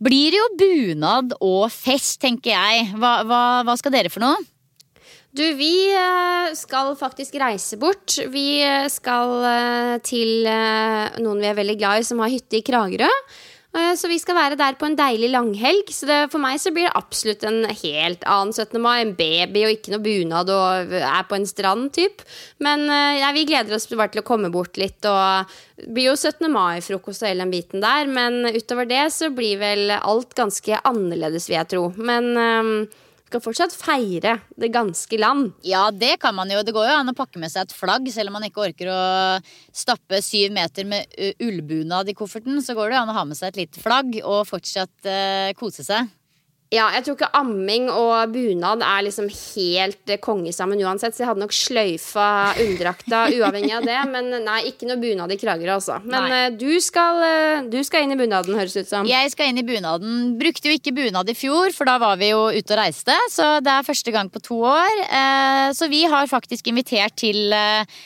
blir det jo bunad og fest, tenker jeg. Hva, hva, hva skal dere for noe? Du, vi skal faktisk reise bort. Vi skal til noen vi er veldig glad i, som har hytte i Kragerø. Eh, Så vi skal være der på en deilig langhelg. Så det, for meg så blir det absolutt en helt annen 17. mai. En baby og ikke noe bunad og er på en strand, typ. Men eh, ja, vi gleder oss bare til å komme bort litt. Og det blir jo 17. mai-frokost og hele den biten der. Men utover det så blir vel alt ganske annerledes, vil jeg tro. Men eh, Skal fortsatt feire det ganske land. Ja, det kan man jo. Det går jo an å pakke med seg et flagg, selv om man ikke orker å stappe syv meter med ullbunad i kofferten. Så går det jo an å ha med seg et lite flagg og fortsatt uh, kose seg. Ja, jeg tror ikke amming og bunad er liksom helt kongesammen konge sammen uansett, så jeg hadde nok sløyfa underdrakta uavhengig av det. Men nei, ikke noe bunad i Kragerø, altså. Men eh, du, skal, eh, du skal inn i bunaden, høres det ut som. Jeg skal inn i bunaden. Brukte jo ikke bunad i fjor, for da var vi jo ute og reiste. Så det er første gang på to år. Eh, så vi har faktisk invitert til eh,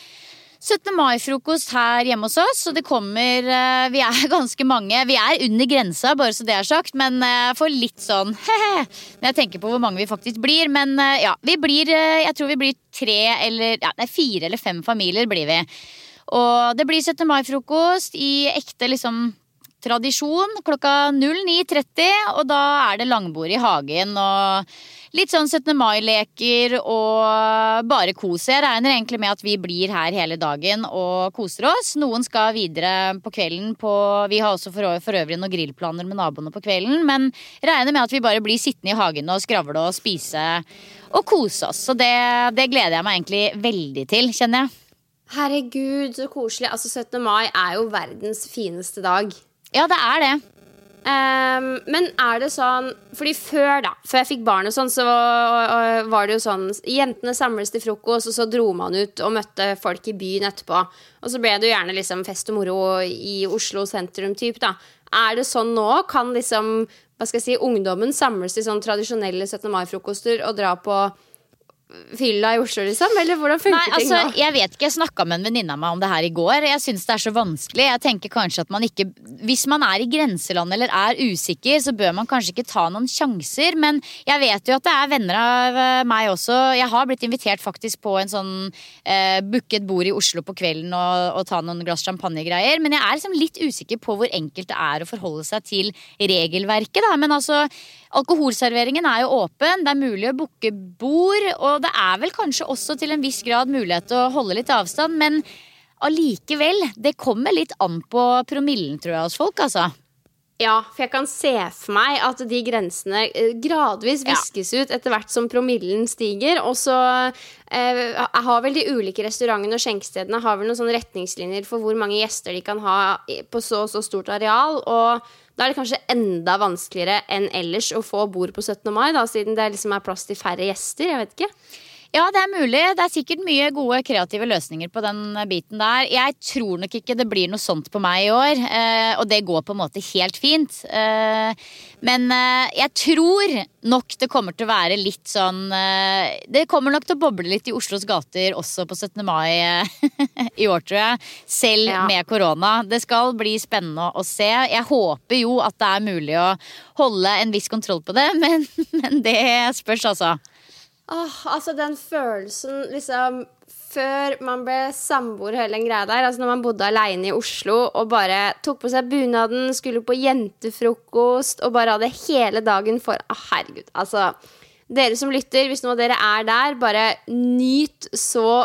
17. mai-frokost her hjemme hos oss, og det kommer eh, Vi er ganske mange. Vi er under grensa, bare så det er sagt, men for jeg får litt sånn he-he når jeg tenker på hvor mange vi faktisk blir. Men eh, ja, vi blir eh, Jeg tror vi blir tre eller ja, nei, fire eller fem familier blir vi. Og det blir 17. mai-frokost i ekte liksom tradisjon klokka 09.30, og da er det langbord i hagen og litt sånn 17. mai-leker og bare kos. Jeg regner egentlig med at vi blir her hele dagen og koser oss. Noen skal videre på kvelden på Vi har også for, for øvrig noen grillplaner med naboene på kvelden, men regner med at vi bare blir sittende i hagen og skravle og spise og kose oss. Så det, det gleder jeg meg egentlig veldig til, kjenner jeg. Herregud, så koselig. Altså, 17. mai er jo verdens fineste dag. Ja, det er det. Ehm, men er det sånn Fordi før, da, før jeg fikk barn og sånn, så var det jo sånn Jentene samles til frokost, og så dro man ut og møtte folk i byen etterpå. Og så ble det jo gjerne liksom fest og moro i Oslo sentrum, typ, da. Er det sånn nå? Kan liksom, hva skal jeg si, ungdommen samles til sånn tradisjonelle 17. mai-frokoster og dra på fylla i Oslo, liksom? Eller hvordan funker Nei, ting altså, nå? jeg vet ikke, jeg snakka med en venninne av meg om det her i går. Jeg syns det er så vanskelig. Jeg tenker kanskje at man ikke Hvis man er i grenseland eller er usikker, så bør man kanskje ikke ta noen sjanser. Men jeg vet jo at det er venner av eh, meg også. Jeg har blitt invitert faktisk på en sånn eh, booket bord i Oslo på kvelden og, og ta noen glass champagne-greier. Men jeg er liksom litt usikker på hvor enkelt det er å forholde seg til regelverket, da. Men altså Alkoholserveringen er jo åpen, det er mulig å booke bord, og det er vel kanskje også til en viss grad mulighet til å holde litt avstand, men allikevel, det kommer litt an på promillen, tror jeg, hos folk, altså. Ja, for jeg kan se for meg at de grensene gradvis gradvis Ja. viskes ut etter hvert som promillen stiger. Og så eh, har vel de ulike restaurantene og skjenkestedene har vel noen sånne retningslinjer for hvor mange gjester de kan ha på så og så stort areal. Og da er det kanskje enda vanskeligere enn ellers å få bord på 17. mai, da, siden det liksom er plass til færre gjester. Jeg vet ikke. Ja, det er mulig. Det er sikkert mye gode kreative løsninger på den biten der. Jeg tror nok ikke det blir noe sånt på meg i år, eh, og det går på en måte helt fint. Eh, men eh, jeg tror nok det kommer til å være litt sånn Det kommer nok til å boble litt i Oslos gater også på 17. mai i år, tror jeg. Selv Ja. med korona. Det skal bli spennende å se. Jeg håper jo at det er mulig å holde en viss kontroll på det, men, men det spørs, altså. Åh, altså den følelsen liksom Før man ble samboer hele den greia der, altså når man bodde aleine i Oslo og bare tok på seg bunaden, skulle på jentefrokost og bare hadde hele dagen for Å, herregud. Altså, dere som lytter, hvis av dere er der, bare nyt så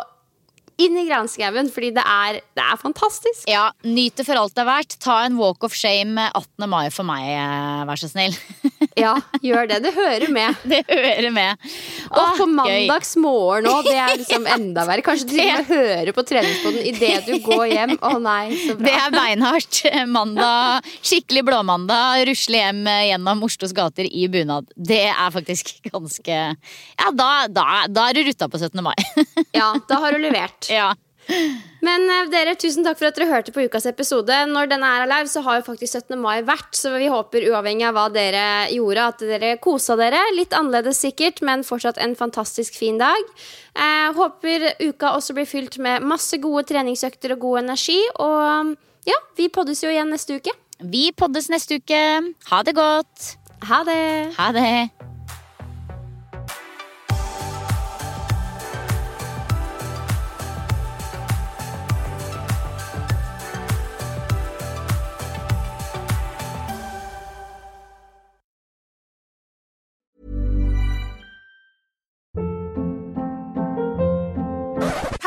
inn i granskauen, fordi det er, det er fantastisk. Ja, nyt det for alt det er verdt. Ta en walk of shame 18. mai for meg, eh, vær så snill. Ja, gjør det. Det hører med. Det hører med. Og Åh, på gøy. mandagsmorgen òg. Det er liksom enda verre. Kanskje til og med høre på treningspoden idet du går hjem. Å nei, så bra. Det er beinhardt. Mandag, skikkelig blåmandag. Rusle hjem eh, gjennom Oslos gater i bunad. Det er faktisk ganske Ja, da, da, da er du rutta på 17. mai. Ja, da har du levert. Ja. Men eh, dere, tusen takk for at dere hørte på ukas episode. Når denne er live, så har jo faktisk 17. mai vært, så vi håper uavhengig av hva dere gjorde, at dere kosa dere. Litt annerledes sikkert, men fortsatt en fantastisk fin dag. Eh, håper uka også blir fylt med masse gode treningsøkter og god energi. Og ja, vi poddes jo igjen neste uke. Vi poddes neste uke. Ha det godt. Ha det! Ha det.